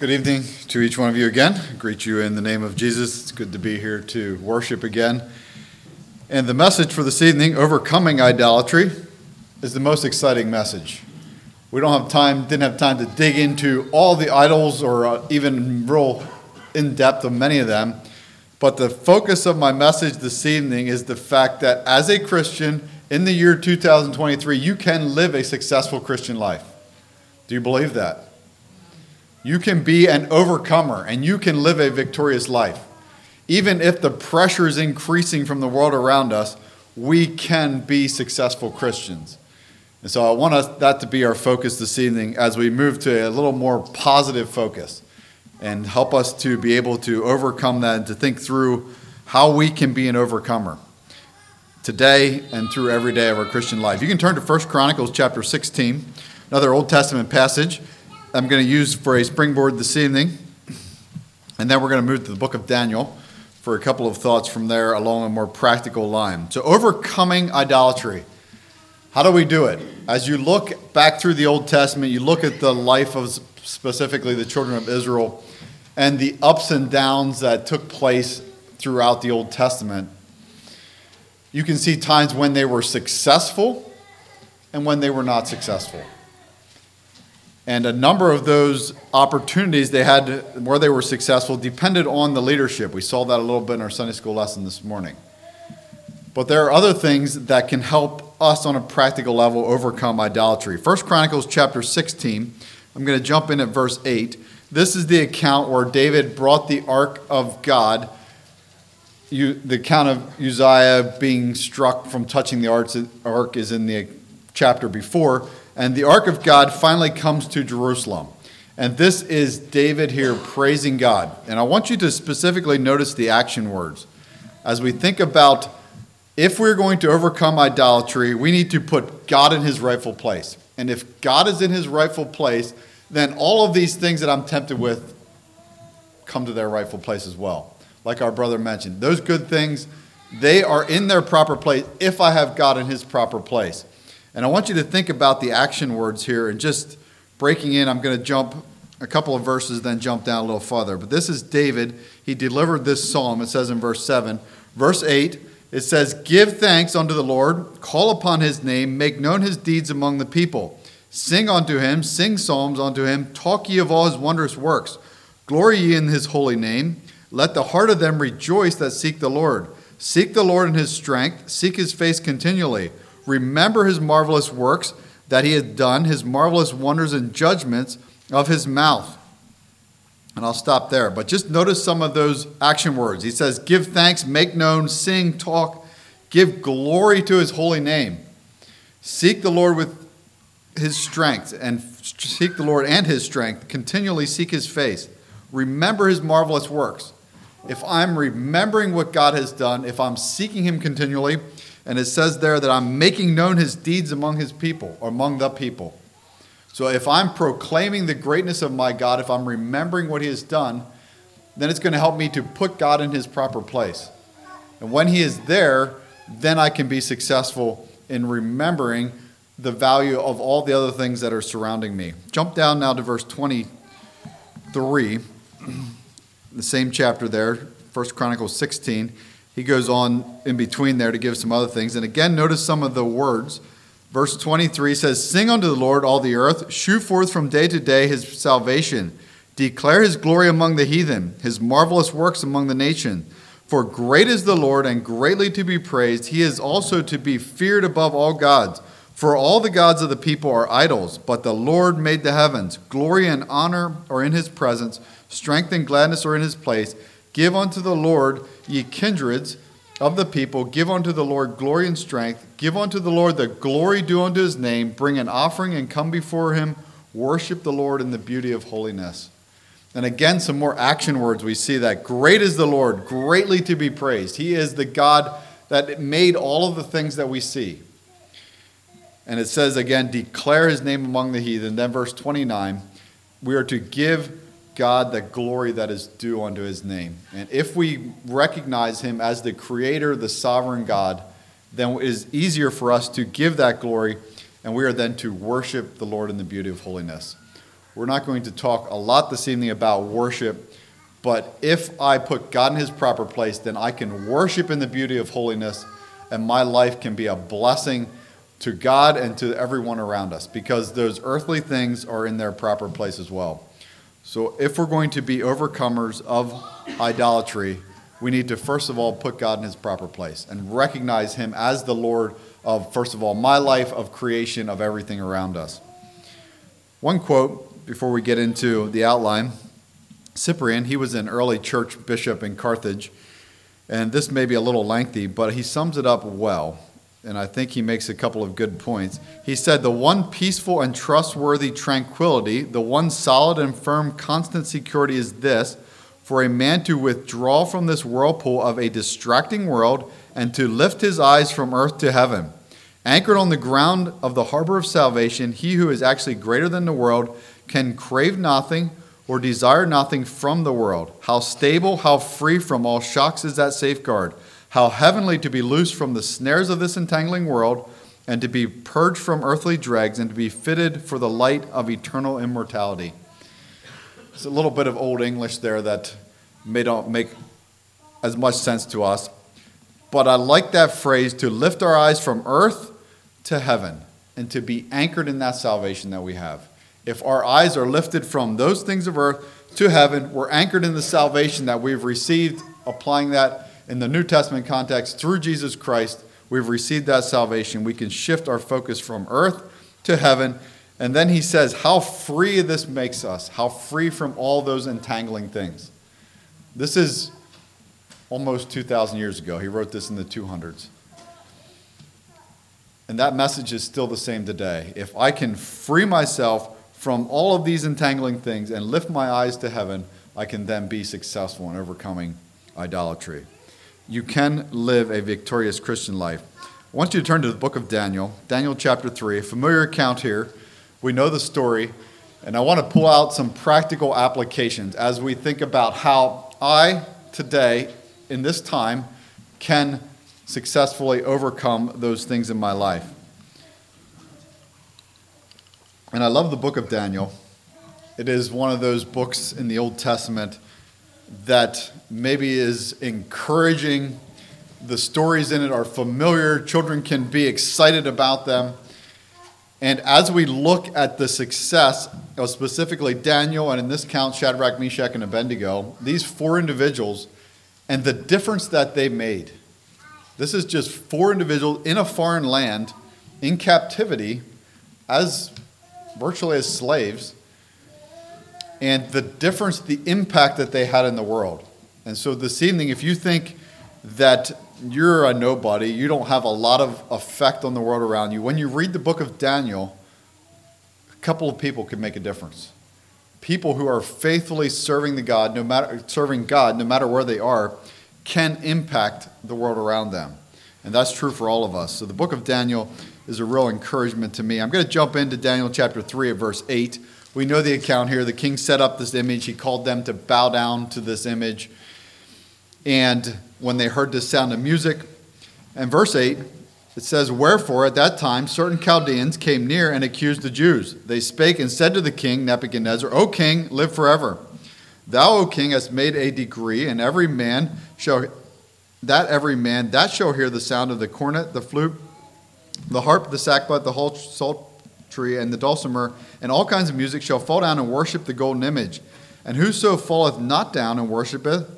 Good evening to each one of you again. I greet you in the name of Jesus. It's good to be here to worship again. And the message for this evening, overcoming idolatry, is the most exciting message. We don't have time, didn't have time to dig into all the idols or uh, even real in depth of many of them. But the focus of my message this evening is the fact that as a Christian in the year 2023, you can live a successful Christian life. Do you believe that? You can be an overcomer and you can live a victorious life. Even if the pressure is increasing from the world around us, we can be successful Christians. And so I want us, that to be our focus this evening as we move to a little more positive focus and help us to be able to overcome that and to think through how we can be an overcomer today and through every day of our Christian life. You can turn to 1 Chronicles chapter 16, another Old Testament passage. I'm going to use for a springboard this evening. And then we're going to move to the book of Daniel for a couple of thoughts from there along a more practical line. So, overcoming idolatry. How do we do it? As you look back through the Old Testament, you look at the life of specifically the children of Israel and the ups and downs that took place throughout the Old Testament. You can see times when they were successful and when they were not successful. And a number of those opportunities they had where they were successful depended on the leadership. We saw that a little bit in our Sunday school lesson this morning. But there are other things that can help us on a practical level overcome idolatry. First Chronicles chapter 16, I'm going to jump in at verse 8. This is the account where David brought the ark of God. You, the account of Uzziah being struck from touching the ark is in the chapter before. And the ark of God finally comes to Jerusalem. And this is David here praising God. And I want you to specifically notice the action words. As we think about if we're going to overcome idolatry, we need to put God in his rightful place. And if God is in his rightful place, then all of these things that I'm tempted with come to their rightful place as well. Like our brother mentioned, those good things, they are in their proper place if I have God in his proper place. And I want you to think about the action words here and just breaking in. I'm going to jump a couple of verses, then jump down a little farther. But this is David. He delivered this psalm. It says in verse 7. Verse 8, it says, Give thanks unto the Lord, call upon his name, make known his deeds among the people. Sing unto him, sing psalms unto him, talk ye of all his wondrous works. Glory ye in his holy name. Let the heart of them rejoice that seek the Lord. Seek the Lord in his strength, seek his face continually. Remember his marvelous works that he had done, his marvelous wonders and judgments of his mouth. And I'll stop there. But just notice some of those action words. He says, Give thanks, make known, sing, talk, give glory to his holy name. Seek the Lord with his strength, and seek the Lord and his strength. Continually seek his face. Remember his marvelous works. If I'm remembering what God has done, if I'm seeking him continually, and it says there that I'm making known his deeds among his people, or among the people. So if I'm proclaiming the greatness of my God, if I'm remembering what he has done, then it's going to help me to put God in his proper place. And when he is there, then I can be successful in remembering the value of all the other things that are surrounding me. Jump down now to verse 23, the same chapter there, First Chronicles 16 he goes on in between there to give some other things. And again, notice some of the words. Verse 23 says, Sing unto the Lord, all the earth, shew forth from day to day his salvation. Declare his glory among the heathen, his marvelous works among the nations. For great is the Lord, and greatly to be praised. He is also to be feared above all gods. For all the gods of the people are idols, but the Lord made the heavens. Glory and honor are in his presence, strength and gladness are in his place. Give unto the Lord, ye kindreds of the people, give unto the Lord glory and strength. Give unto the Lord the glory due unto his name. Bring an offering and come before him. Worship the Lord in the beauty of holiness. And again, some more action words. We see that great is the Lord, greatly to be praised. He is the God that made all of the things that we see. And it says again, declare his name among the heathen. Then, verse 29, we are to give God the glory that is due unto his name. And if we recognize him as the creator, the sovereign God, then it is easier for us to give that glory, and we are then to worship the Lord in the beauty of holiness. We're not going to talk a lot this evening about worship, but if I put God in his proper place, then I can worship in the beauty of holiness, and my life can be a blessing to God and to everyone around us because those earthly things are in their proper place as well. So, if we're going to be overcomers of idolatry, we need to first of all put God in his proper place and recognize him as the Lord of, first of all, my life, of creation, of everything around us. One quote before we get into the outline Cyprian, he was an early church bishop in Carthage, and this may be a little lengthy, but he sums it up well and I think he makes a couple of good points. He said, The one peaceful and trustworthy tranquility, the one solid and firm constant security is this for a man to withdraw from this whirlpool of a distracting world and to lift his eyes from earth to heaven. Anchored on the ground of the harbor of salvation, he who is actually greater than the world can crave nothing or desire nothing from the world. How stable, how free from all shocks is that safeguard how heavenly to be loosed from the snares of this entangling world, and to be purged from earthly dregs, and to be fitted for the light of eternal immortality. It's a little bit of old English there that may not make as much sense to us. But I like that phrase to lift our eyes from earth to heaven and to be anchored in that salvation that we have. If our eyes are lifted from those things of earth to heaven, we're anchored in the salvation that we've received, applying that in the New Testament context, through Jesus Christ, we've received that salvation. We can shift our focus from earth to heaven. And then he says how free this makes us, how free from all those entangling things. This is almost 2,000 years ago. He wrote this in the 200s. And that message is still the same today. If I can free myself from all of these entangling things and lift my eyes to heaven, I can then be successful in overcoming idolatry you can live a victorious Christian life. I want you to turn to the book of Daniel, Daniel chapter 3, a familiar account here. We know the story, and I want to pull out some practical applications as we think about how I, today, in this time, can successfully overcome those things in my life. And I love the book of Daniel. It is one of those books in the Old Testament that maybe is encouraging. The stories in it are familiar, children can be excited about them. And as we look at the success of specifically Daniel, and in this count, Shadrach, Meshach, and Abednego, these four individuals, and the difference that they made. This is just four individuals in a foreign land, in captivity, as virtually as slaves, and the difference, the impact that they had in the world. And so this evening, if you think that you're a nobody, you don't have a lot of effect on the world around you, when you read the book of Daniel, a couple of people can make a difference. People who are faithfully serving the God, no matter serving God, no matter where they are, can impact the world around them. And that's true for all of us. So the book of Daniel is a real encouragement to me. I'm going to jump into Daniel chapter 3 at verse 8. We know the account here. The king set up this image. He called them to bow down to this image. And when they heard the sound of music, and verse 8, it says, Wherefore at that time certain Chaldeans came near and accused the Jews. They spake and said to the king Nebuchadnezzar, O king, live forever. Thou, O king, hast made a decree, and every man shall that every man that shall hear the sound of the cornet, the flute, the harp, the sackbut, the whole salt tree and the dulcimer, and all kinds of music shall fall down and worship the golden image. And whoso falleth not down and worshipeth,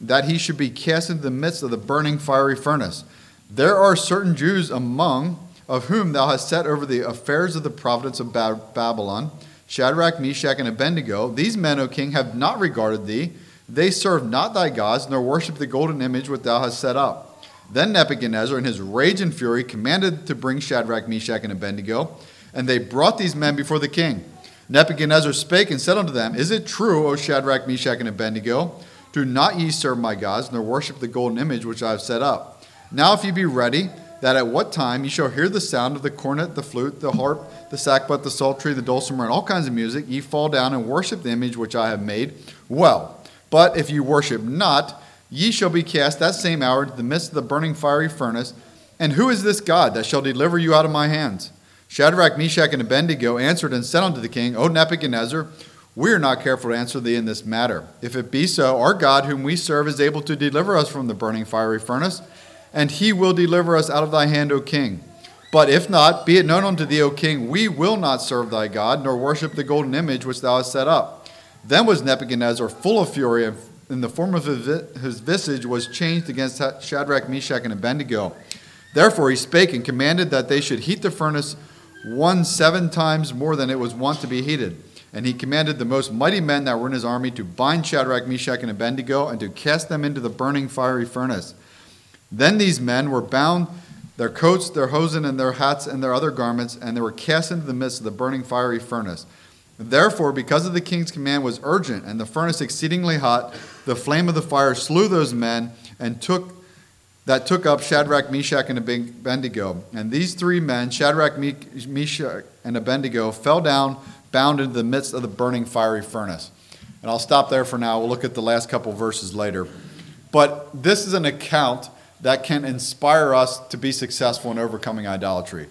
that he should be cast into the midst of the burning fiery furnace. There are certain Jews among of whom thou hast set over the affairs of the providence of Babylon, Shadrach, Meshach, and Abednego. These men, O king, have not regarded thee. They serve not thy gods, nor worship the golden image which thou hast set up. Then Nebuchadnezzar, in his rage and fury, commanded to bring Shadrach, Meshach, and Abednego. And they brought these men before the king. Nebuchadnezzar spake and said unto them, Is it true, O Shadrach, Meshach, and Abednego? Do not ye serve my gods, nor worship the golden image which I have set up. Now, if ye be ready, that at what time ye shall hear the sound of the cornet, the flute, the harp, the sackbut, the psaltery, the dulcimer, and all kinds of music, ye fall down and worship the image which I have made. Well, but if ye worship not, ye shall be cast that same hour into the midst of the burning fiery furnace. And who is this God that shall deliver you out of my hands? Shadrach, Meshach, and Abednego answered and said unto the king, O Nebuchadnezzar, we are not careful to answer thee in this matter. If it be so, our God, whom we serve, is able to deliver us from the burning fiery furnace, and he will deliver us out of thy hand, O king. But if not, be it known unto thee, O king, we will not serve thy God, nor worship the golden image which thou hast set up. Then was Nebuchadnezzar full of fury, and the form of his visage was changed against Shadrach, Meshach, and Abednego. Therefore he spake and commanded that they should heat the furnace one seven times more than it was wont to be heated. And he commanded the most mighty men that were in his army to bind Shadrach, Meshach, and Abednego and to cast them into the burning fiery furnace. Then these men were bound, their coats, their hosen, and their hats, and their other garments, and they were cast into the midst of the burning fiery furnace. Therefore, because of the king's command was urgent, and the furnace exceedingly hot, the flame of the fire slew those men and took that took up Shadrach, Meshach, and Abednego. And these three men, Shadrach, Meshach, and Abednego, fell down bound into the midst of the burning fiery furnace. And I'll stop there for now. We'll look at the last couple verses later. But this is an account that can inspire us to be successful in overcoming idolatry.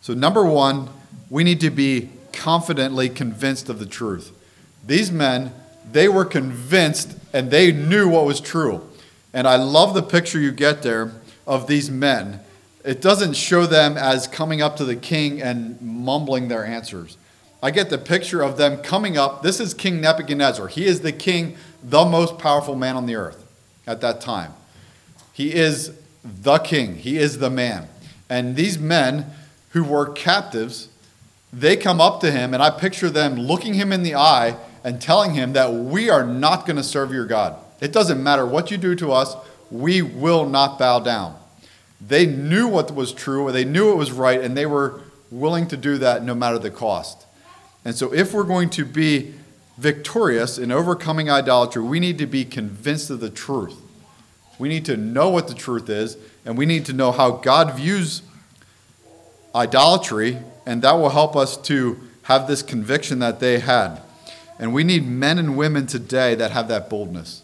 So, number one, we need to be confidently convinced of the truth. These men, they were convinced and they knew what was true. And I love the picture you get there of these men. It doesn't show them as coming up to the king and mumbling their answers. I get the picture of them coming up. This is King Nebuchadnezzar. He is the king, the most powerful man on the earth at that time. He is the king, he is the man. And these men who were captives, they come up to him, and I picture them looking him in the eye and telling him that we are not going to serve your God. It doesn't matter what you do to us, we will not bow down. They knew what was true, they knew it was right, and they were willing to do that no matter the cost. And so, if we're going to be victorious in overcoming idolatry, we need to be convinced of the truth. We need to know what the truth is, and we need to know how God views idolatry, and that will help us to have this conviction that they had. And we need men and women today that have that boldness,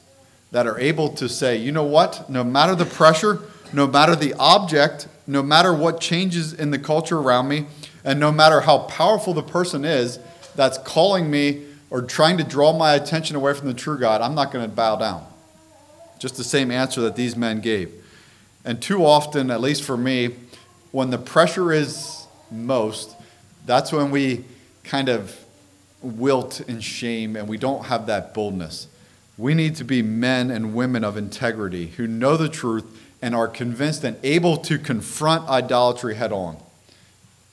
that are able to say, you know what, no matter the pressure, no matter the object, no matter what changes in the culture around me, and no matter how powerful the person is, that's calling me or trying to draw my attention away from the true God, I'm not going to bow down. Just the same answer that these men gave. And too often, at least for me, when the pressure is most, that's when we kind of wilt in shame and we don't have that boldness. We need to be men and women of integrity who know the truth and are convinced and able to confront idolatry head on.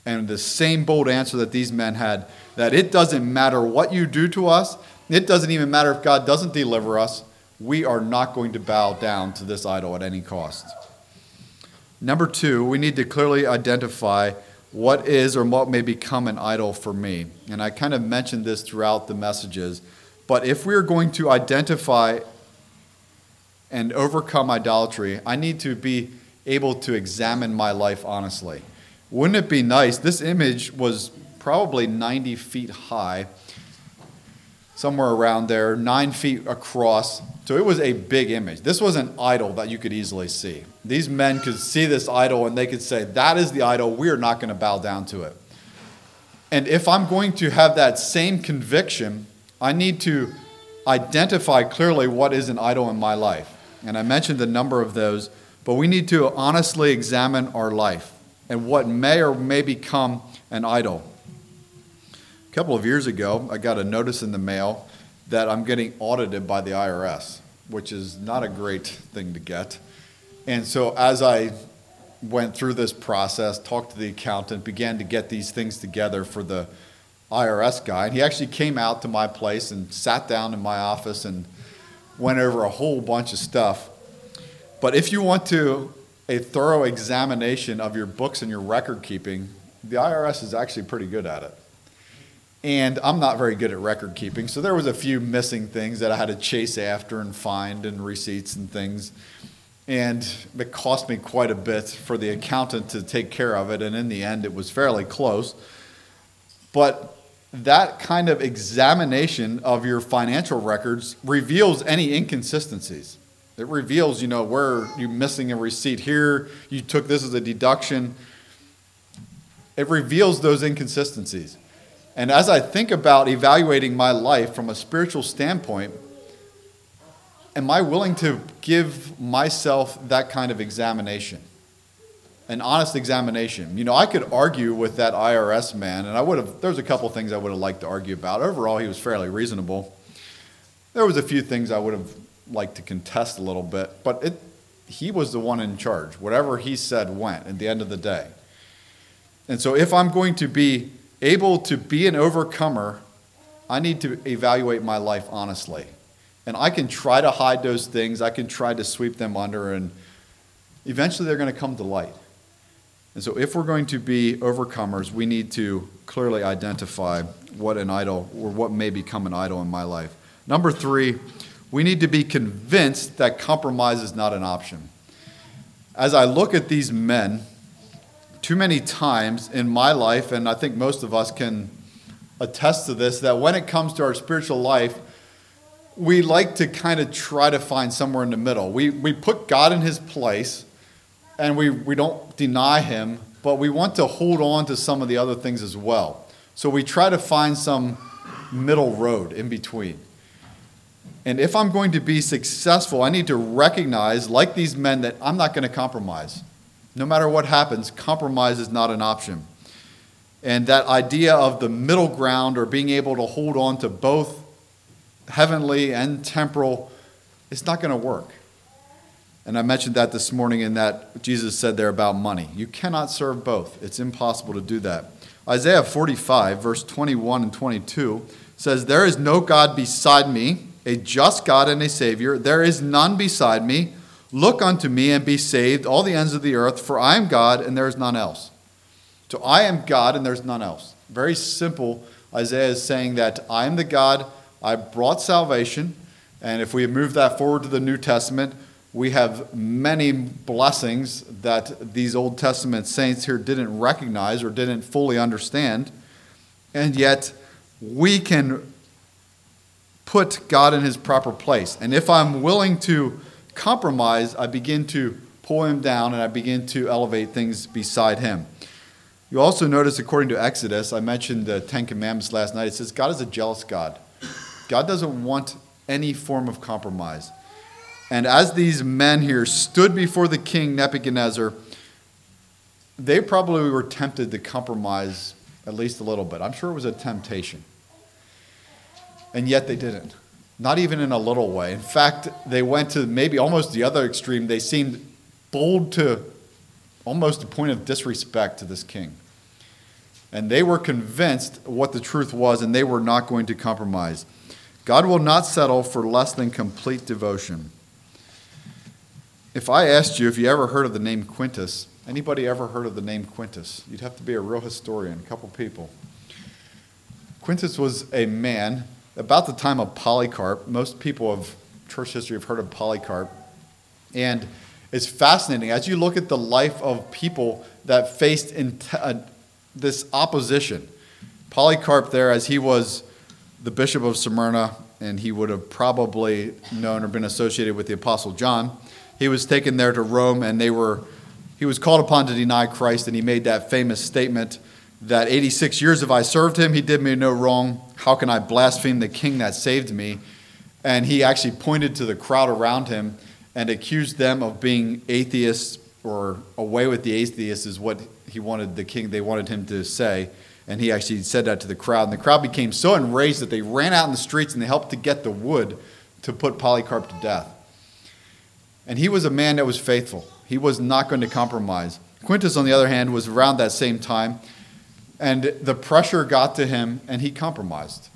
And the same bold answer that these men had that it doesn't matter what you do to us, it doesn't even matter if God doesn't deliver us, we are not going to bow down to this idol at any cost. Number two, we need to clearly identify what is or what may become an idol for me. And I kind of mentioned this throughout the messages. But if we are going to identify and overcome idolatry, I need to be able to examine my life honestly. Wouldn't it be nice? This image was probably 90 feet high, somewhere around there, nine feet across. So it was a big image. This was an idol that you could easily see. These men could see this idol and they could say, That is the idol. We are not going to bow down to it. And if I'm going to have that same conviction, I need to identify clearly what is an idol in my life. And I mentioned a number of those, but we need to honestly examine our life and what may or may become an idol A couple of years ago, I got a notice in the mail that I'm getting audited by the IRS, which is not a great thing to get. And so as I went through this process, talked to the accountant, began to get these things together for the IRS guy, and he actually came out to my place and sat down in my office and went over a whole bunch of stuff. But if you want to a thorough examination of your books and your record keeping, the IRS is actually pretty good at it and I'm not very good at record keeping, so there was a few missing things that I had to chase after and find and receipts and things. And it cost me quite a bit for the accountant to take care of it, and in the end, it was fairly close. But that kind of examination of your financial records reveals any inconsistencies. It reveals, you know, where you're missing a receipt here, you took this as a deduction. It reveals those inconsistencies. And as I think about evaluating my life from a spiritual standpoint, am I willing to give myself that kind of examination? An honest examination. You know, I could argue with that IRS man, and I would have, there's a couple things I would have liked to argue about. Overall, he was fairly reasonable. There was a few things I would have liked to contest a little bit, but it, he was the one in charge. Whatever he said went at the end of the day. And so if I'm going to be able to be an overcomer, I need to evaluate my life honestly. And I can try to hide those things, I can try to sweep them under, and eventually they're going to come to light. And so, if we're going to be overcomers, we need to clearly identify what an idol or what may become an idol in my life. Number three, we need to be convinced that compromise is not an option. As I look at these men, too many times in my life, and I think most of us can attest to this, that when it comes to our spiritual life, we like to kind of try to find somewhere in the middle. We, we put God in his place and we, we don't deny him, but we want to hold on to some of the other things as well. So we try to find some middle road in between. And if I'm going to be successful, I need to recognize, like these men, that I'm not going to compromise. No matter what happens, compromise is not an option. And that idea of the middle ground or being able to hold on to both heavenly and temporal, it's not going to work. And I mentioned that this morning in that Jesus said there about money. You cannot serve both, it's impossible to do that. Isaiah 45, verse 21 and 22 says, There is no God beside me, a just God and a Savior. There is none beside me. Look unto me and be saved, all the ends of the earth, for I am God and there is none else. So I am God and there's none else. Very simple. Isaiah is saying that I am the God, I brought salvation. And if we move that forward to the New Testament, we have many blessings that these Old Testament saints here didn't recognize or didn't fully understand. And yet, we can put God in his proper place. And if I'm willing to compromise, I begin to pull him down and I begin to elevate things beside him. You also notice, according to Exodus, I mentioned the Ten Commandments last night, it says God is a jealous God. God doesn't want any form of compromise. And as these men here stood before the king Nebuchadnezzar, they probably were tempted to compromise at least a little bit. I'm sure it was a temptation. And yet they didn't. Not even in a little way. In fact, they went to maybe almost the other extreme. They seemed bold to almost a point of disrespect to this king. And they were convinced what the truth was, and they were not going to compromise. God will not settle for less than complete devotion. If I asked you if you ever heard of the name Quintus, anybody ever heard of the name Quintus? You'd have to be a real historian, a couple people. Quintus was a man about the time of Polycarp. Most people of church history have heard of Polycarp. And it's fascinating as you look at the life of people that faced uh, this opposition. Polycarp, there, as he was the bishop of Smyrna, and he would have probably known or been associated with the Apostle John, he was taken there to Rome, and they were, he was called upon to deny Christ, and he made that famous statement that 86 years have I served him, he did me no wrong. How can I blaspheme the king that saved me? And he actually pointed to the crowd around him and accused them of being atheists or away with the atheists is what he wanted the king they wanted him to say and he actually said that to the crowd and the crowd became so enraged that they ran out in the streets and they helped to get the wood to put polycarp to death and he was a man that was faithful he was not going to compromise quintus on the other hand was around that same time and the pressure got to him, and he compromised.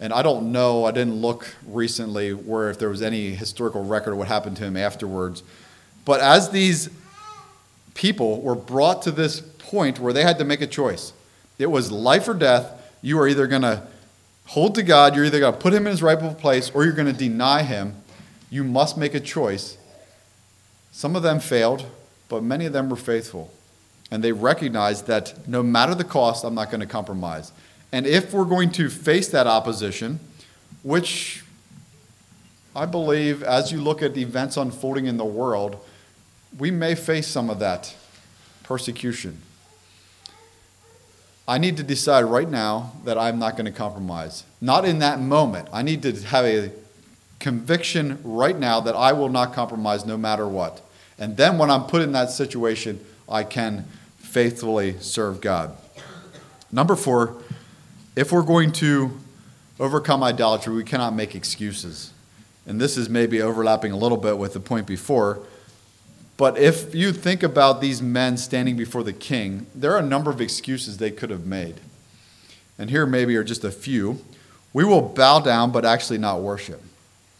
And I don't know, I didn't look recently where if there was any historical record of what happened to him afterwards. But as these people were brought to this point where they had to make a choice, it was life or death. You are either going to hold to God, you're either going to put him in his rightful place, or you're going to deny him. You must make a choice. Some of them failed, but many of them were faithful. And they recognized that no matter the cost, I'm not going to compromise. And if we're going to face that opposition, which I believe as you look at events unfolding in the world, we may face some of that persecution. I need to decide right now that I'm not going to compromise. Not in that moment. I need to have a conviction right now that I will not compromise no matter what. And then when I'm put in that situation, I can faithfully serve God. Number four, if we're going to overcome idolatry, we cannot make excuses. And this is maybe overlapping a little bit with the point before. But if you think about these men standing before the king, there are a number of excuses they could have made. And here maybe are just a few. We will bow down, but actually not worship.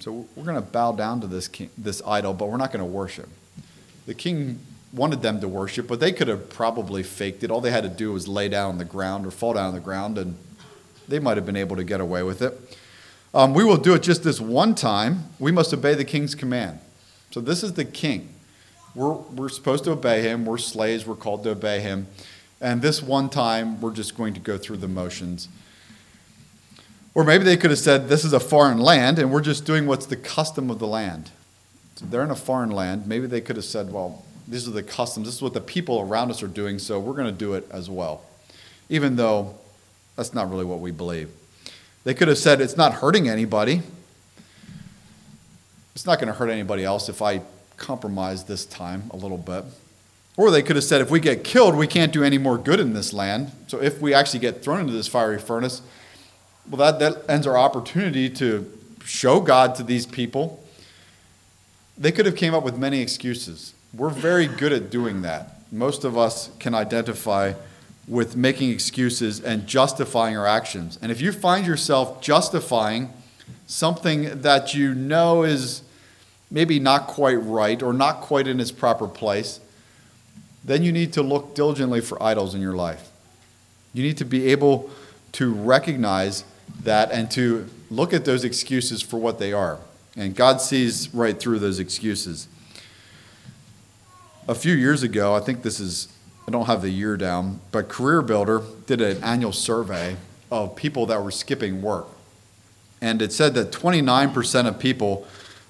So we're going to bow down to this, king, this idol, but we're not going to worship. The king wanted them to worship, but they could have probably faked it. All they had to do was lay down on the ground or fall down on the ground, and they might have been able to get away with it. Um, we will do it just this one time. We must obey the king's command. So this is the king. We're, we're supposed to obey him. We're slaves. We're called to obey him. And this one time, we're just going to go through the motions. Or maybe they could have said, This is a foreign land, and we're just doing what's the custom of the land. So they're in a foreign land. Maybe they could have said, Well, these are the customs. This is what the people around us are doing, so we're going to do it as well. Even though that's not really what we believe. They could have said, It's not hurting anybody. It's not going to hurt anybody else if I compromise this time a little bit. Or they could have said, If we get killed, we can't do any more good in this land. So if we actually get thrown into this fiery furnace, well, that, that ends our opportunity to show God to these people. They could have came up with many excuses. We're very good at doing that. Most of us can identify with making excuses and justifying our actions. And if you find yourself justifying something that you know is maybe not quite right or not quite in its proper place, then you need to look diligently for idols in your life. You need to be able to recognize that and to look at those excuses for what they are. And God sees right through those excuses. A few years ago, I think this is I don't have the year down, but Career Builder did an annual survey of people that were skipping work. And it said that 29% of people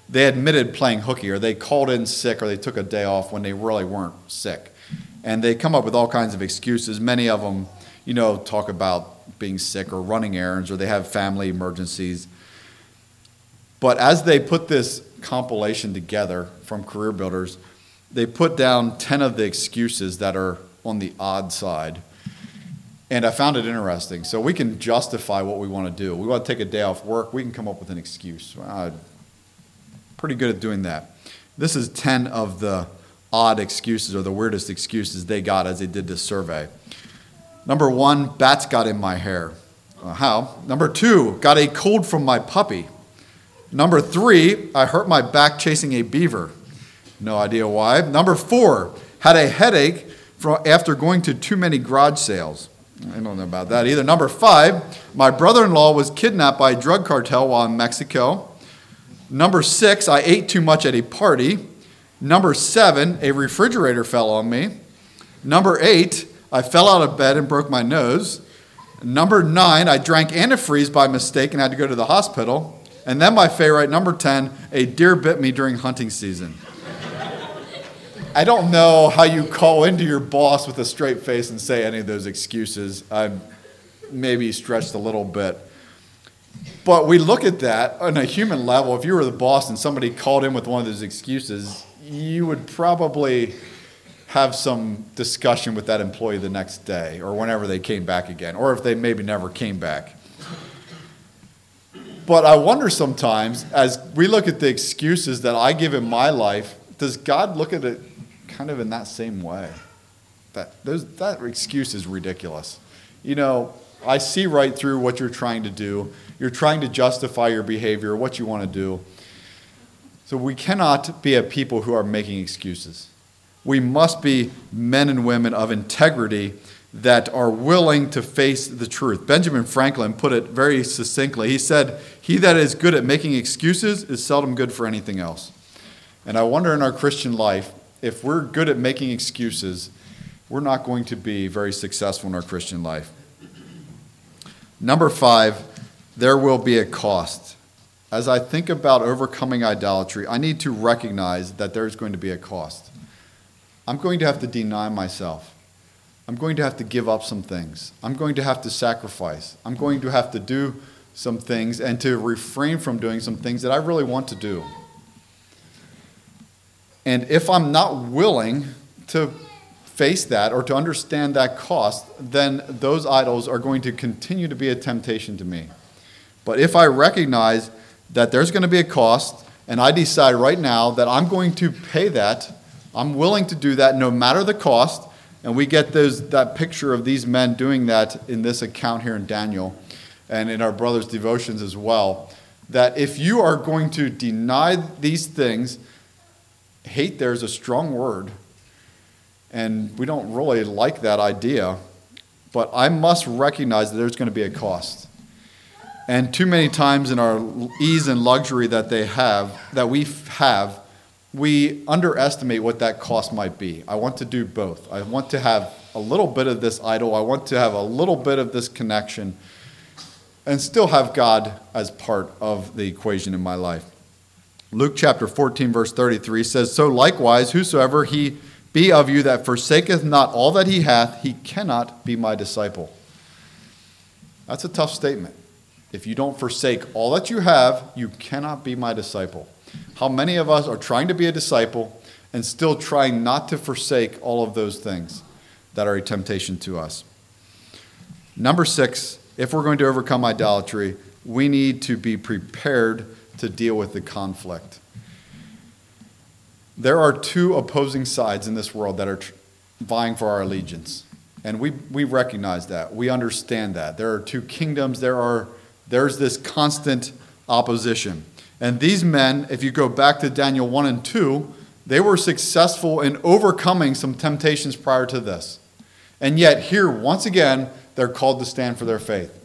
they admitted playing hooky or they called in sick or they took a day off when they really weren't sick. And they come up with all kinds of excuses. Many of them, you know, talk about being sick or running errands or they have family emergencies. But as they put this compilation together from career builders, they put down 10 of the excuses that are on the odd side. And I found it interesting. So we can justify what we want to do. We want to take a day off work, we can come up with an excuse. Uh, pretty good at doing that. This is 10 of the odd excuses or the weirdest excuses they got as they did this survey. Number one, bats got in my hair. Uh, how? Number two, got a cold from my puppy. Number three, I hurt my back chasing a beaver. No idea why. Number four, had a headache after going to too many garage sales. I don't know about that either. Number five, my brother in law was kidnapped by a drug cartel while in Mexico. Number six, I ate too much at a party. Number seven, a refrigerator fell on me. Number eight, I fell out of bed and broke my nose. Number nine, I drank antifreeze by mistake and had to go to the hospital. And then my favorite, number 10, a deer bit me during hunting season. I don't know how you call into your boss with a straight face and say any of those excuses. I maybe stretched a little bit. But we look at that on a human level. If you were the boss and somebody called in with one of those excuses, you would probably have some discussion with that employee the next day or whenever they came back again, or if they maybe never came back. But I wonder sometimes, as we look at the excuses that I give in my life, does God look at it kind of in that same way. That, those, that excuse is ridiculous. You know, I see right through what you're trying to do. You're trying to justify your behavior, what you want to do. So we cannot be a people who are making excuses. We must be men and women of integrity that are willing to face the truth. Benjamin Franklin put it very succinctly. He said, He that is good at making excuses is seldom good for anything else. And I wonder in our Christian life, if we're good at making excuses, we're not going to be very successful in our Christian life. Number five, there will be a cost. As I think about overcoming idolatry, I need to recognize that there's going to be a cost. I'm going to have to deny myself. I'm going to have to give up some things. I'm going to have to sacrifice. I'm going to have to do some things and to refrain from doing some things that I really want to do. And if I'm not willing to face that or to understand that cost, then those idols are going to continue to be a temptation to me. But if I recognize that there's going to be a cost, and I decide right now that I'm going to pay that, I'm willing to do that no matter the cost, and we get those, that picture of these men doing that in this account here in Daniel and in our brother's devotions as well. That if you are going to deny these things, hate there is a strong word, and we don't really like that idea, but I must recognize that there's going to be a cost. And too many times in our ease and luxury that they have, that we have, we underestimate what that cost might be. I want to do both. I want to have a little bit of this idol, I want to have a little bit of this connection and still have God as part of the equation in my life. Luke chapter 14, verse 33 says, So likewise, whosoever he be of you that forsaketh not all that he hath, he cannot be my disciple. That's a tough statement. If you don't forsake all that you have, you cannot be my disciple. How many of us are trying to be a disciple and still trying not to forsake all of those things that are a temptation to us? Number six, if we're going to overcome idolatry, we need to be prepared to deal with the conflict. There are two opposing sides in this world that are vying for our allegiance. And we, we recognize that. We understand that. There are two kingdoms. There are, there's this constant opposition. And these men, if you go back to Daniel 1 and 2, they were successful in overcoming some temptations prior to this. And yet, here, once again, they're called to stand for their faith.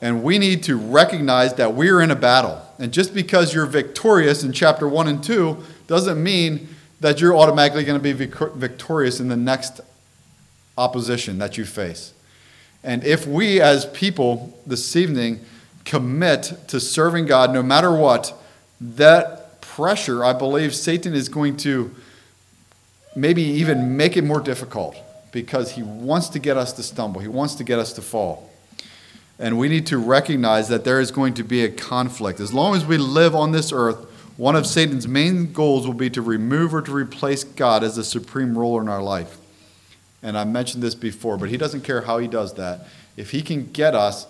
And we need to recognize that we're in a battle. And just because you're victorious in chapter 1 and 2 doesn't mean that you're automatically going to be victorious in the next opposition that you face. And if we as people this evening commit to serving God no matter what, that pressure, I believe Satan is going to maybe even make it more difficult because he wants to get us to stumble, he wants to get us to fall. And we need to recognize that there is going to be a conflict. As long as we live on this earth, one of Satan's main goals will be to remove or to replace God as the supreme ruler in our life. And I mentioned this before, but he doesn't care how he does that. If he can get us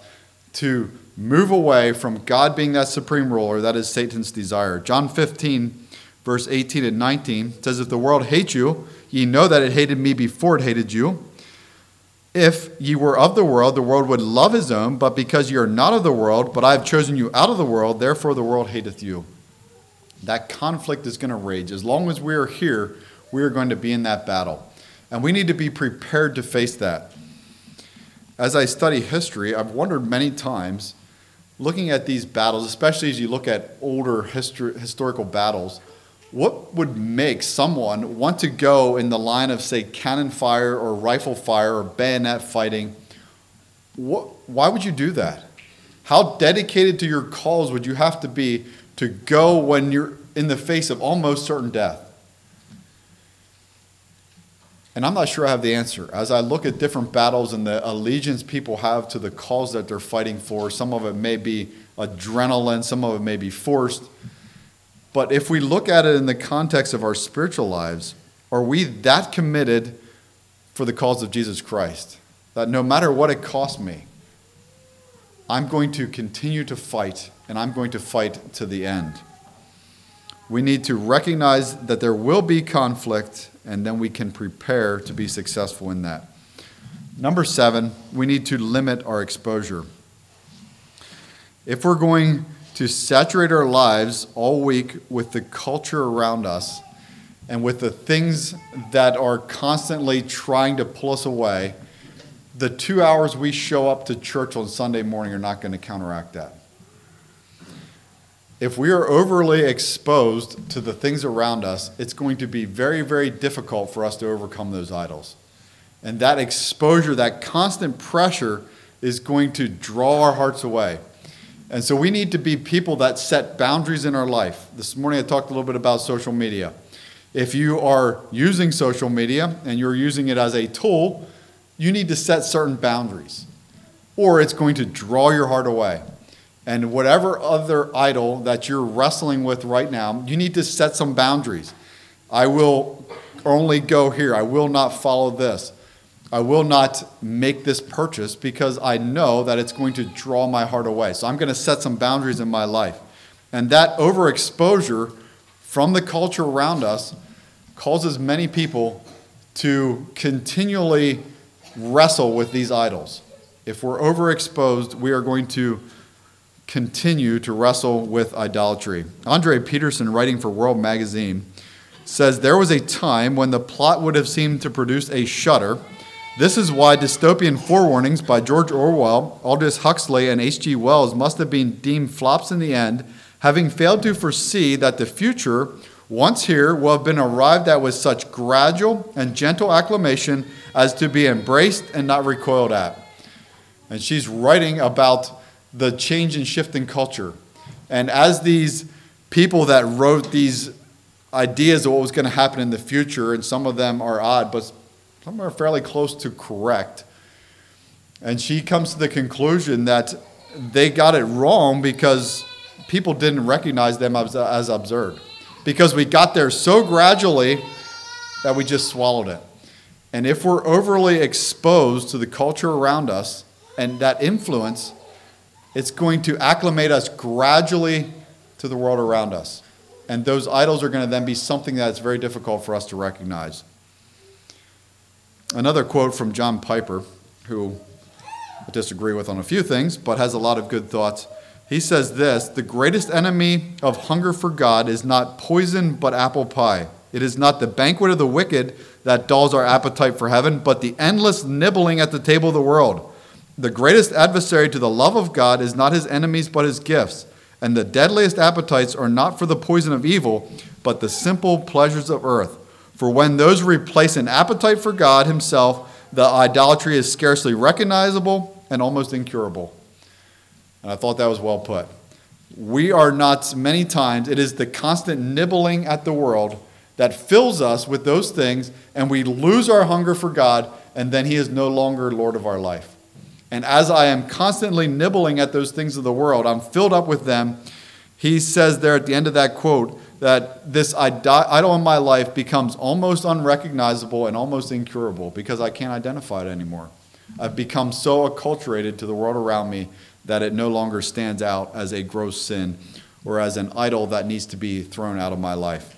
to move away from God being that supreme ruler, that is Satan's desire. John 15, verse 18 and 19 says, If the world hates you, Ye know that it hated me before it hated you. If ye were of the world, the world would love his own, but because ye are not of the world, but I have chosen you out of the world, therefore the world hateth you. That conflict is going to rage. As long as we are here, we are going to be in that battle. And we need to be prepared to face that. As I study history, I've wondered many times, looking at these battles, especially as you look at older histor- historical battles, what would make someone want to go in the line of, say, cannon fire or rifle fire or bayonet fighting? What, why would you do that? How dedicated to your cause would you have to be to go when you're in the face of almost certain death? And I'm not sure I have the answer. As I look at different battles and the allegiance people have to the cause that they're fighting for, some of it may be adrenaline, some of it may be forced. But if we look at it in the context of our spiritual lives, are we that committed for the cause of Jesus Christ that no matter what it costs me, I'm going to continue to fight and I'm going to fight to the end? We need to recognize that there will be conflict and then we can prepare to be successful in that. Number seven, we need to limit our exposure. If we're going to saturate our lives all week with the culture around us and with the things that are constantly trying to pull us away, the two hours we show up to church on Sunday morning are not going to counteract that. If we are overly exposed to the things around us, it's going to be very, very difficult for us to overcome those idols. And that exposure, that constant pressure, is going to draw our hearts away. And so we need to be people that set boundaries in our life. This morning I talked a little bit about social media. If you are using social media and you're using it as a tool, you need to set certain boundaries, or it's going to draw your heart away. And whatever other idol that you're wrestling with right now, you need to set some boundaries. I will only go here. I will not follow this. I will not make this purchase because I know that it's going to draw my heart away. So I'm going to set some boundaries in my life. And that overexposure from the culture around us causes many people to continually wrestle with these idols. If we're overexposed, we are going to continue to wrestle with idolatry. Andrée Peterson, writing for World Magazine, says there was a time when the plot would have seemed to produce a shudder. This is why dystopian forewarnings by George Orwell, Aldous Huxley, and H.G. Wells must have been deemed flops in the end, having failed to foresee that the future, once here, will have been arrived at with such gradual and gentle acclamation as to be embraced and not recoiled at. And she's writing about the change and shift in culture. And as these people that wrote these ideas of what was going to happen in the future, and some of them are odd, but some are fairly close to correct. And she comes to the conclusion that they got it wrong because people didn't recognize them as, as absurd. Because we got there so gradually that we just swallowed it. And if we're overly exposed to the culture around us and that influence, it's going to acclimate us gradually to the world around us. And those idols are going to then be something that's very difficult for us to recognize. Another quote from John Piper, who I disagree with on a few things, but has a lot of good thoughts. He says this The greatest enemy of hunger for God is not poison, but apple pie. It is not the banquet of the wicked that dulls our appetite for heaven, but the endless nibbling at the table of the world. The greatest adversary to the love of God is not his enemies, but his gifts. And the deadliest appetites are not for the poison of evil, but the simple pleasures of earth. For when those replace an appetite for God Himself, the idolatry is scarcely recognizable and almost incurable. And I thought that was well put. We are not, many times, it is the constant nibbling at the world that fills us with those things, and we lose our hunger for God, and then He is no longer Lord of our life. And as I am constantly nibbling at those things of the world, I'm filled up with them. He says there at the end of that quote that this idol in my life becomes almost unrecognizable and almost incurable because I can't identify it anymore. I've become so acculturated to the world around me that it no longer stands out as a gross sin or as an idol that needs to be thrown out of my life.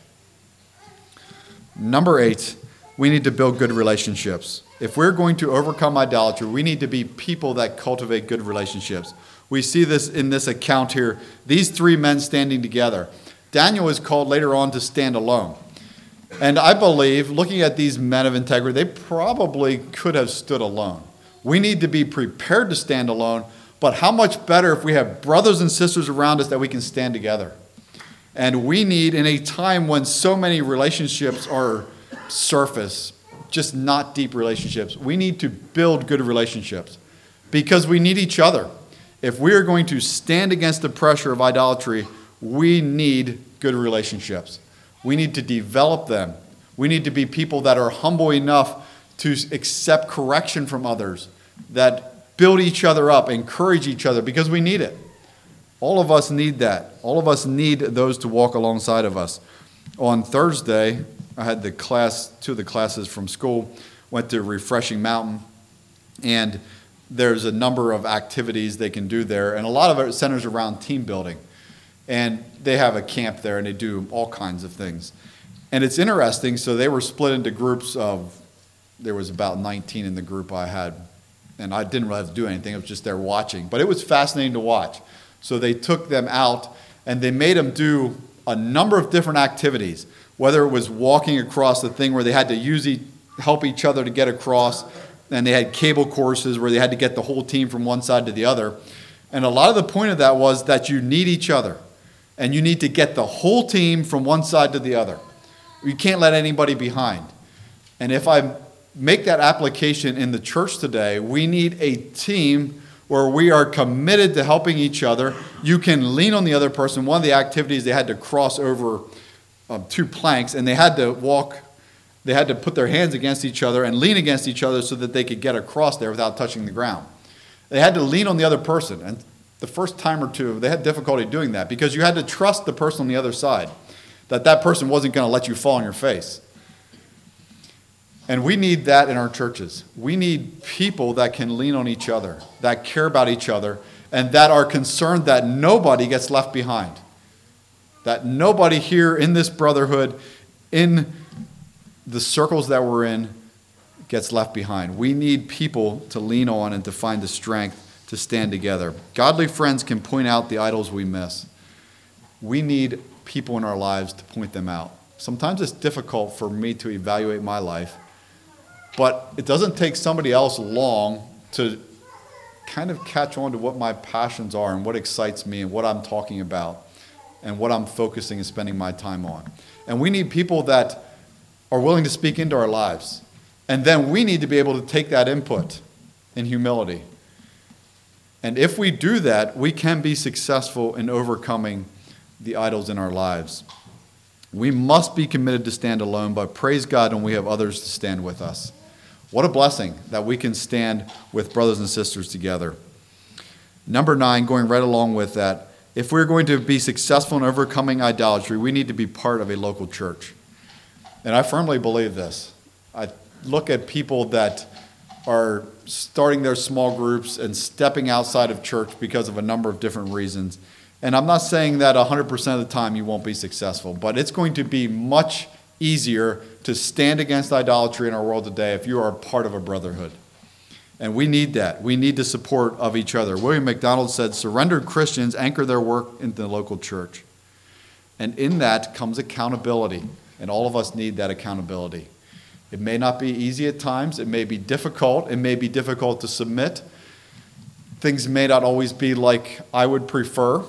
Number eight, we need to build good relationships. If we're going to overcome idolatry, we need to be people that cultivate good relationships. We see this in this account here. These three men standing together. Daniel is called later on to stand alone. And I believe, looking at these men of integrity, they probably could have stood alone. We need to be prepared to stand alone, but how much better if we have brothers and sisters around us that we can stand together? And we need, in a time when so many relationships are surface, just not deep relationships. We need to build good relationships because we need each other. If we are going to stand against the pressure of idolatry, we need good relationships. We need to develop them. We need to be people that are humble enough to accept correction from others, that build each other up, encourage each other, because we need it. All of us need that. All of us need those to walk alongside of us. On Thursday, I had the class, two of the classes from school, went to Refreshing Mountain, and there's a number of activities they can do there, and a lot of it centers around team building. And they have a camp there, and they do all kinds of things. And it's interesting, so they were split into groups of, there was about 19 in the group I had, and I didn't really have to do anything, I was just there watching. But it was fascinating to watch. So they took them out, and they made them do a number of different activities whether it was walking across the thing where they had to use e- help each other to get across, and they had cable courses where they had to get the whole team from one side to the other. And a lot of the point of that was that you need each other, and you need to get the whole team from one side to the other. You can't let anybody behind. And if I make that application in the church today, we need a team where we are committed to helping each other. You can lean on the other person. One of the activities they had to cross over um, two planks, and they had to walk. they had to put their hands against each other and lean against each other so that they could get across there without touching the ground. They had to lean on the other person. And the first time or two, they had difficulty doing that because you had to trust the person on the other side, that that person wasn't going to let you fall on your face. And we need that in our churches. We need people that can lean on each other, that care about each other, and that are concerned that nobody gets left behind. That nobody here in this brotherhood, in the circles that we're in, gets left behind. We need people to lean on and to find the strength to stand together. Godly friends can point out the idols we miss. We need people in our lives to point them out. Sometimes it's difficult for me to evaluate my life, but it doesn't take somebody else long to kind of catch on to what my passions are and what excites me and what I'm talking about and what I'm focusing and spending my time on. And we need people that are willing to speak into our lives. And then we need to be able to take that input in humility. And if we do that, we can be successful in overcoming the idols in our lives. We must be committed to stand alone, but praise God when we have others to stand with us. What a blessing that we can stand with brothers and sisters together. Number nine, going right along with that, if we're going to be successful in overcoming idolatry, we need to be part of a local church. And I firmly believe this. I look at people that are starting their small groups and stepping outside of church because of a number of different reasons. And I'm not saying that 100% of the time you won't be successful, but it's going to be much easier to stand against idolatry in our world today if you are part of a brotherhood. And we need that. We need the support of each other. William MacDonald said surrendered Christians anchor their work in the local church. And in that comes accountability. And all of us need that accountability. It may not be easy at times, it may be difficult, it may be difficult to submit. Things may not always be like I would prefer,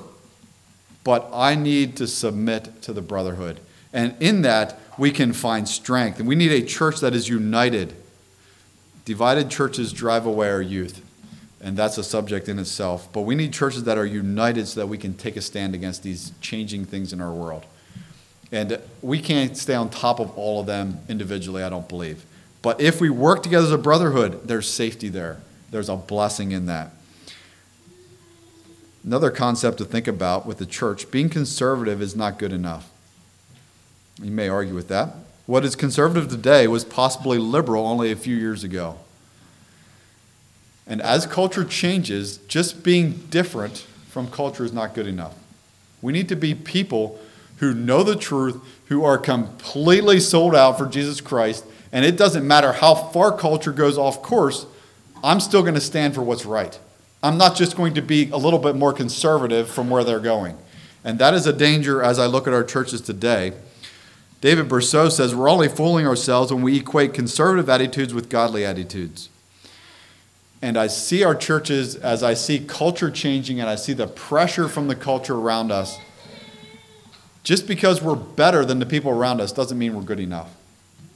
but I need to submit to the brotherhood. And in that, we can find strength. And we need a church that is united. Divided churches drive away our youth, and that's a subject in itself. But we need churches that are united so that we can take a stand against these changing things in our world. And we can't stay on top of all of them individually, I don't believe. But if we work together as a brotherhood, there's safety there. There's a blessing in that. Another concept to think about with the church being conservative is not good enough. You may argue with that. What is conservative today was possibly liberal only a few years ago. And as culture changes, just being different from culture is not good enough. We need to be people who know the truth, who are completely sold out for Jesus Christ, and it doesn't matter how far culture goes off course, I'm still going to stand for what's right. I'm not just going to be a little bit more conservative from where they're going. And that is a danger as I look at our churches today. David Bercot says we're only fooling ourselves when we equate conservative attitudes with godly attitudes. And I see our churches as I see culture changing and I see the pressure from the culture around us just because we're better than the people around us doesn't mean we're good enough.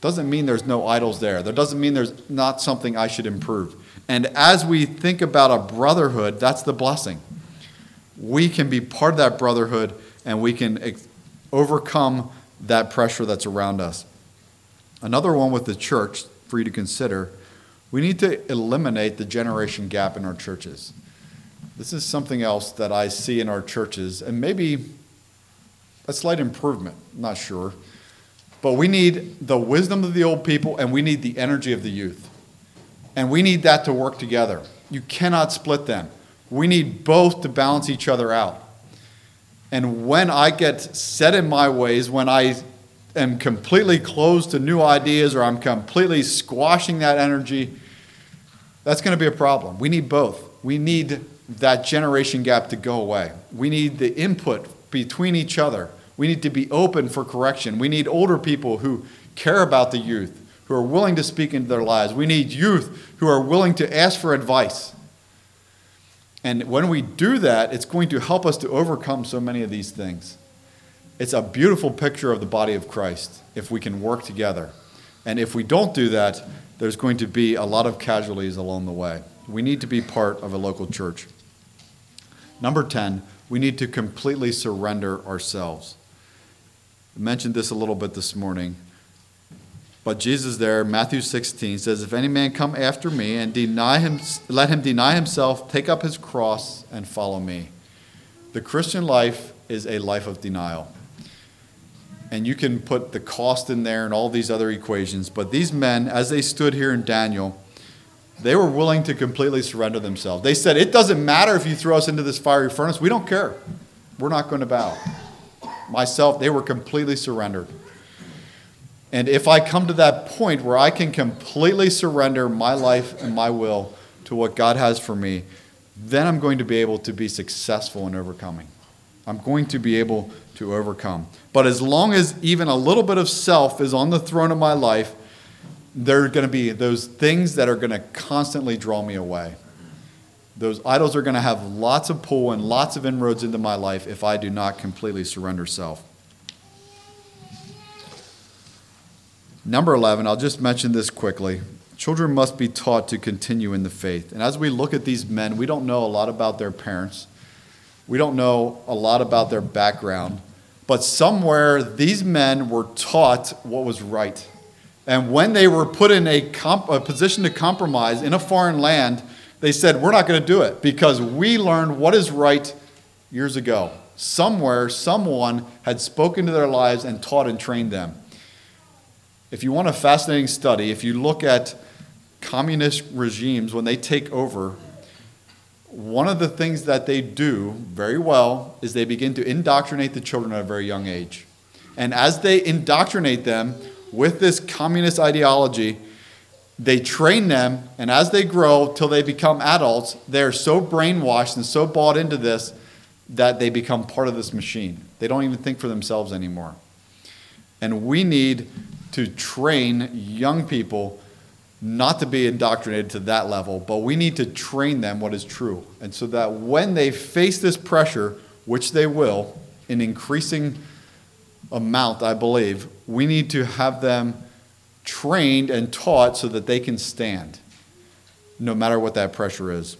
Doesn't mean there's no idols there. That doesn't mean there's not something I should improve. And as we think about a brotherhood, that's the blessing. We can be part of that brotherhood and we can overcome that pressure that's around us. Another one with the church for you to consider we need to eliminate the generation gap in our churches. This is something else that I see in our churches, and maybe a slight improvement, not sure. But we need the wisdom of the old people and we need the energy of the youth. And we need that to work together. You cannot split them. We need both to balance each other out. And when I get set in my ways, when I am completely closed to new ideas or I'm completely squashing that energy, that's going to be a problem. We need both. We need that generation gap to go away. We need the input between each other. We need to be open for correction. We need older people who care about the youth, who are willing to speak into their lives. We need youth who are willing to ask for advice. And when we do that, it's going to help us to overcome so many of these things. It's a beautiful picture of the body of Christ if we can work together. And if we don't do that, there's going to be a lot of casualties along the way. We need to be part of a local church. Number 10, we need to completely surrender ourselves. I mentioned this a little bit this morning. But Jesus there, Matthew 16, says, If any man come after me and deny him, let him deny himself, take up his cross, and follow me. The Christian life is a life of denial. And you can put the cost in there and all these other equations. But these men, as they stood here in Daniel, they were willing to completely surrender themselves. They said, It doesn't matter if you throw us into this fiery furnace. We don't care. We're not going to bow. Myself, they were completely surrendered. And if I come to that point where I can completely surrender my life and my will to what God has for me, then I'm going to be able to be successful in overcoming. I'm going to be able to overcome. But as long as even a little bit of self is on the throne of my life, there are going to be those things that are going to constantly draw me away. Those idols are going to have lots of pull and lots of inroads into my life if I do not completely surrender self. Number 11, I'll just mention this quickly. Children must be taught to continue in the faith. And as we look at these men, we don't know a lot about their parents. We don't know a lot about their background. But somewhere, these men were taught what was right. And when they were put in a, comp- a position to compromise in a foreign land, they said, We're not going to do it because we learned what is right years ago. Somewhere, someone had spoken to their lives and taught and trained them. If you want a fascinating study, if you look at communist regimes when they take over, one of the things that they do very well is they begin to indoctrinate the children at a very young age. And as they indoctrinate them with this communist ideology, they train them, and as they grow till they become adults, they're so brainwashed and so bought into this that they become part of this machine. They don't even think for themselves anymore. And we need to train young people not to be indoctrinated to that level, but we need to train them what is true. And so that when they face this pressure, which they will, in increasing amount, I believe, we need to have them trained and taught so that they can stand, no matter what that pressure is.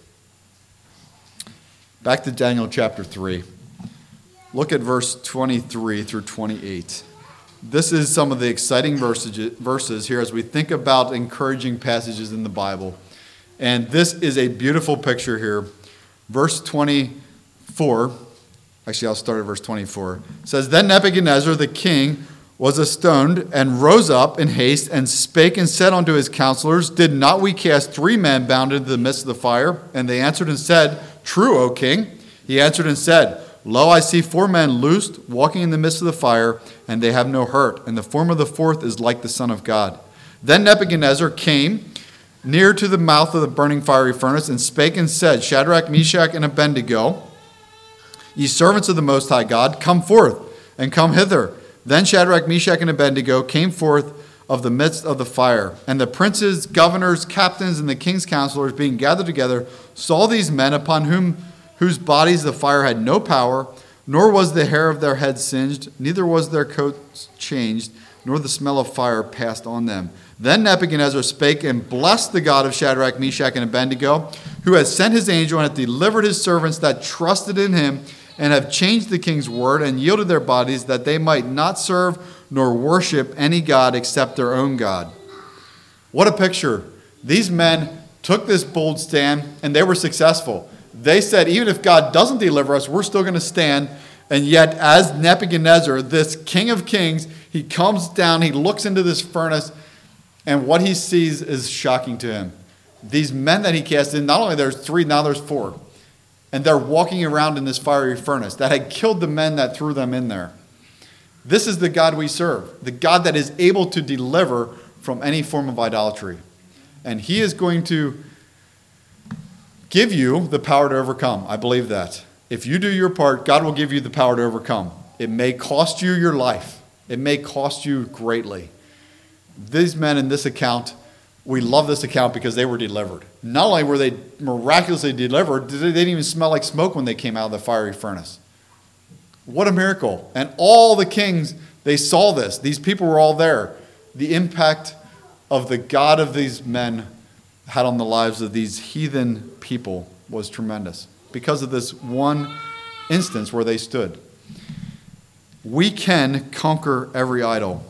Back to Daniel chapter 3. Look at verse 23 through 28 this is some of the exciting verses here as we think about encouraging passages in the Bible. And this is a beautiful picture here. Verse 24, actually, I'll start at verse 24. It says, Then Nebuchadnezzar the king was astonished and rose up in haste and spake and said unto his counselors, Did not we cast three men bound into the midst of the fire? And they answered and said, True, O king. He answered and said, Lo, I see four men loosed, walking in the midst of the fire, and they have no hurt. And the form of the fourth is like the Son of God. Then Nebuchadnezzar came near to the mouth of the burning fiery furnace, and spake and said, Shadrach, Meshach, and Abednego, ye servants of the Most High God, come forth and come hither. Then Shadrach, Meshach, and Abednego came forth of the midst of the fire. And the princes, governors, captains, and the king's counselors, being gathered together, saw these men upon whom whose bodies the fire had no power, nor was the hair of their head singed, neither was their coats changed, nor the smell of fire passed on them. Then Nebuchadnezzar spake and blessed the God of Shadrach, Meshach, and Abednego, who has sent his angel and hath delivered his servants that trusted in him, and have changed the king's word, and yielded their bodies, that they might not serve nor worship any God except their own God. What a picture. These men took this bold stand, and they were successful. They said, even if God doesn't deliver us, we're still going to stand. And yet, as Nebuchadnezzar, this king of kings, he comes down, he looks into this furnace, and what he sees is shocking to him. These men that he cast in, not only there's three, now there's four. And they're walking around in this fiery furnace that had killed the men that threw them in there. This is the God we serve, the God that is able to deliver from any form of idolatry. And he is going to give you the power to overcome. I believe that. If you do your part, God will give you the power to overcome. It may cost you your life, it may cost you greatly. These men in this account, we love this account because they were delivered. Not only were they miraculously delivered, they didn't even smell like smoke when they came out of the fiery furnace. What a miracle. And all the kings, they saw this. These people were all there. The impact of the God of these men had on the lives of these heathen people was tremendous because of this one instance where they stood. We can conquer every idol.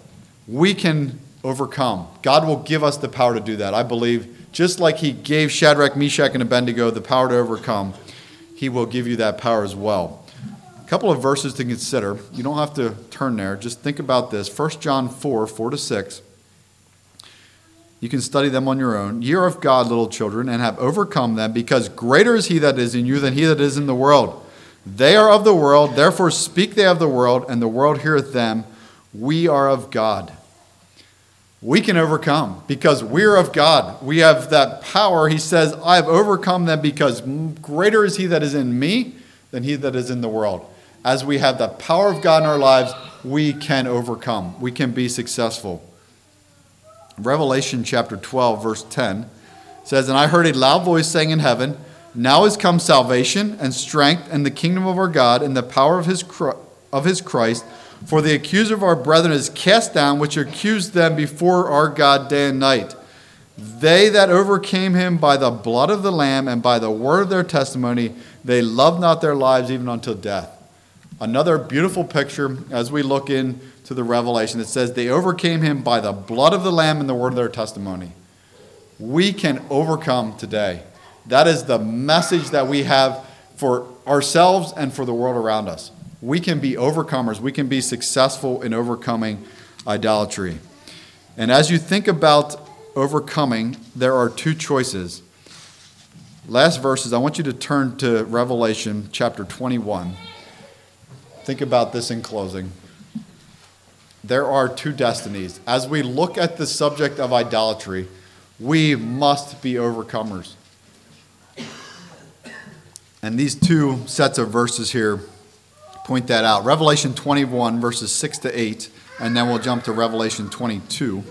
We can overcome. God will give us the power to do that. I believe, just like He gave Shadrach, Meshach, and Abednego the power to overcome, He will give you that power as well. A couple of verses to consider. You don't have to turn there. Just think about this. 1 John 4 4 to 6. You can study them on your own. Ye are of God, little children, and have overcome them, because greater is He that is in you than he that is in the world. They are of the world, therefore speak they of the world, and the world heareth them. We are of God we can overcome because we're of God. We have that power. He says, I have overcome them because greater is He that is in me than He that is in the world. As we have the power of God in our lives, we can overcome. We can be successful. Revelation chapter 12, verse 10 says, And I heard a loud voice saying in heaven, Now is come salvation and strength and the kingdom of our God and the power of his, of his Christ for the accuser of our brethren is cast down, which accused them before our God day and night. They that overcame him by the blood of the Lamb and by the word of their testimony, they loved not their lives even until death. Another beautiful picture as we look into the Revelation. that says, They overcame him by the blood of the Lamb and the word of their testimony. We can overcome today. That is the message that we have for ourselves and for the world around us we can be overcomers. We can be successful in overcoming idolatry. And as you think about overcoming, there are two choices. Last verses, I want you to turn to Revelation chapter 21. Think about this in closing. There are two destinies. As we look at the subject of idolatry, we must be overcomers. And these two sets of verses here point that out. Revelation 21, verses 6 to 8, and then we'll jump to Revelation 22.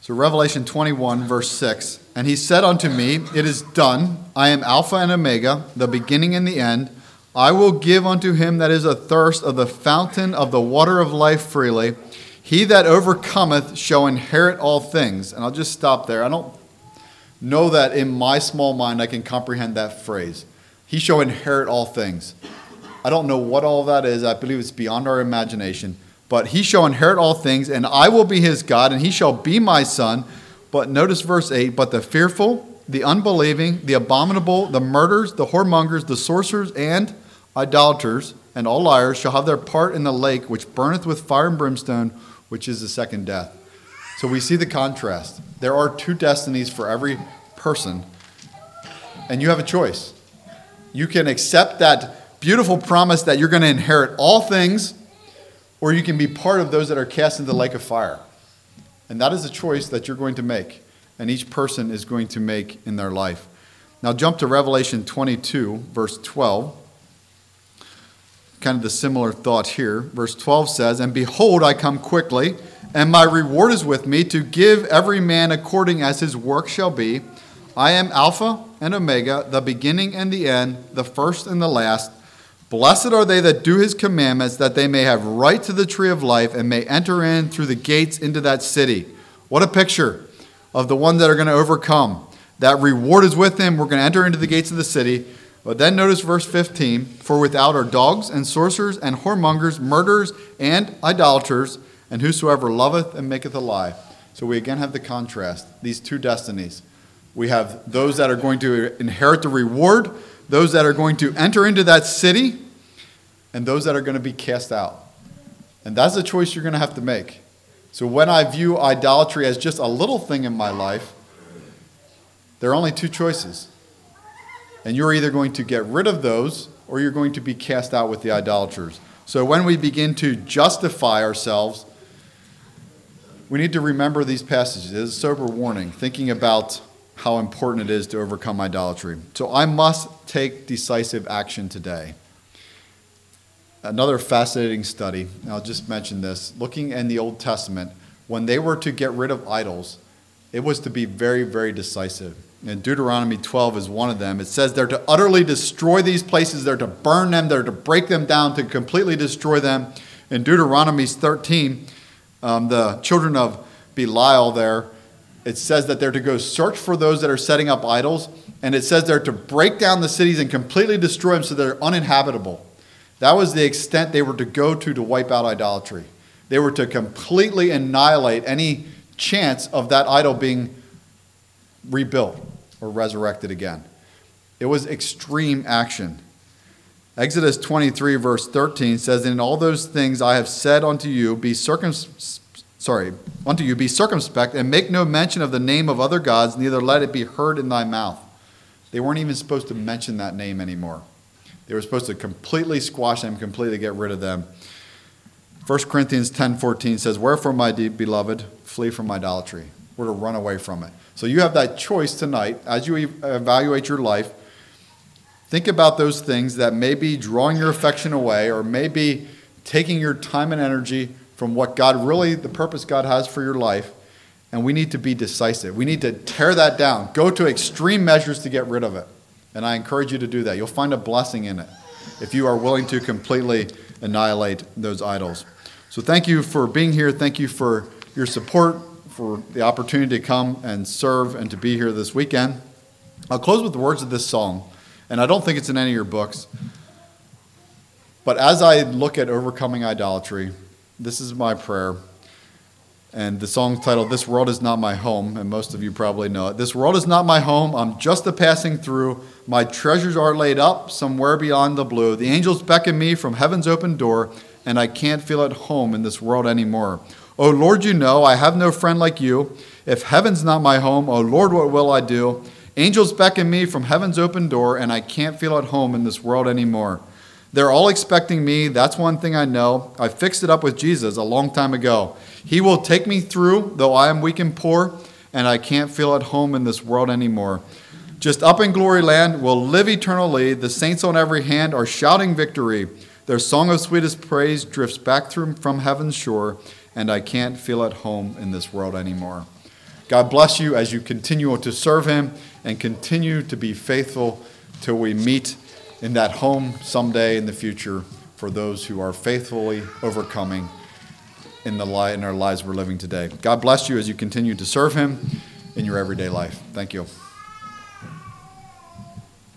So, Revelation 21, verse 6 And he said unto me, It is done. I am Alpha and Omega, the beginning and the end. I will give unto him that is athirst of the fountain of the water of life freely. He that overcometh shall inherit all things. And I'll just stop there. I don't know that in my small mind I can comprehend that phrase. He shall inherit all things. I don't know what all that is. I believe it's beyond our imagination. But he shall inherit all things, and I will be his God, and he shall be my son. But notice verse 8 But the fearful, the unbelieving, the abominable, the murderers, the whoremongers, the sorcerers, and idolaters, and all liars shall have their part in the lake which burneth with fire and brimstone, which is the second death. So we see the contrast. There are two destinies for every person, and you have a choice. You can accept that beautiful promise that you're going to inherit all things, or you can be part of those that are cast into the lake of fire. And that is a choice that you're going to make, and each person is going to make in their life. Now, jump to Revelation 22, verse 12. Kind of the similar thought here. Verse 12 says, And behold, I come quickly, and my reward is with me to give every man according as his work shall be. I am Alpha and Omega, the beginning and the end, the first and the last. Blessed are they that do his commandments, that they may have right to the tree of life and may enter in through the gates into that city. What a picture of the ones that are going to overcome. That reward is with them. We're going to enter into the gates of the city. But then notice verse 15 For without are dogs and sorcerers and whoremongers, murderers and idolaters, and whosoever loveth and maketh a lie. So we again have the contrast, these two destinies. We have those that are going to inherit the reward, those that are going to enter into that city, and those that are going to be cast out. And that's a choice you're going to have to make. So when I view idolatry as just a little thing in my life, there are only two choices. And you're either going to get rid of those or you're going to be cast out with the idolaters. So when we begin to justify ourselves, we need to remember these passages. It is a sober warning, thinking about how important it is to overcome idolatry. So I must take decisive action today. Another fascinating study, I'll just mention this, looking in the Old Testament, when they were to get rid of idols, it was to be very, very decisive. And Deuteronomy 12 is one of them. It says they're to utterly destroy these places, they're to burn them, they're to break them down, to completely destroy them. In Deuteronomy 13, um, the children of Belial there it says that they're to go search for those that are setting up idols, and it says they're to break down the cities and completely destroy them so they're uninhabitable. That was the extent they were to go to to wipe out idolatry. They were to completely annihilate any chance of that idol being rebuilt or resurrected again. It was extreme action. Exodus 23, verse 13 says, In all those things I have said unto you, be circumspect sorry, unto you, be circumspect, and make no mention of the name of other gods, neither let it be heard in thy mouth. They weren't even supposed to mention that name anymore. They were supposed to completely squash them, completely get rid of them. 1 Corinthians 10:14 says, "Wherefore, my beloved, flee from idolatry." We're to run away from it. So you have that choice tonight as you evaluate your life. Think about those things that may be drawing your affection away or maybe taking your time and energy from what God really, the purpose God has for your life. And we need to be decisive. We need to tear that down, go to extreme measures to get rid of it. And I encourage you to do that. You'll find a blessing in it if you are willing to completely annihilate those idols. So thank you for being here. Thank you for your support, for the opportunity to come and serve and to be here this weekend. I'll close with the words of this song, and I don't think it's in any of your books. But as I look at overcoming idolatry, this is my prayer. And the song's titled This World Is Not My Home, and most of you probably know it. This world is not my home. I'm just a passing through. My treasures are laid up somewhere beyond the blue. The angels beckon me from heaven's open door, and I can't feel at home in this world anymore. Oh Lord, you know I have no friend like you. If heaven's not my home, oh Lord, what will I do? Angels beckon me from heaven's open door, and I can't feel at home in this world anymore. They're all expecting me. That's one thing I know. I fixed it up with Jesus a long time ago. He will take me through, though I am weak and poor, and I can't feel at home in this world anymore. Just up in glory land, we'll live eternally. The saints on every hand are shouting victory. Their song of sweetest praise drifts back through from heaven's shore, and I can't feel at home in this world anymore. God bless you as you continue to serve Him and continue to be faithful till we meet in that home someday in the future for those who are faithfully overcoming in, the li- in our lives we're living today. God bless you as you continue to serve Him in your everyday life. Thank you.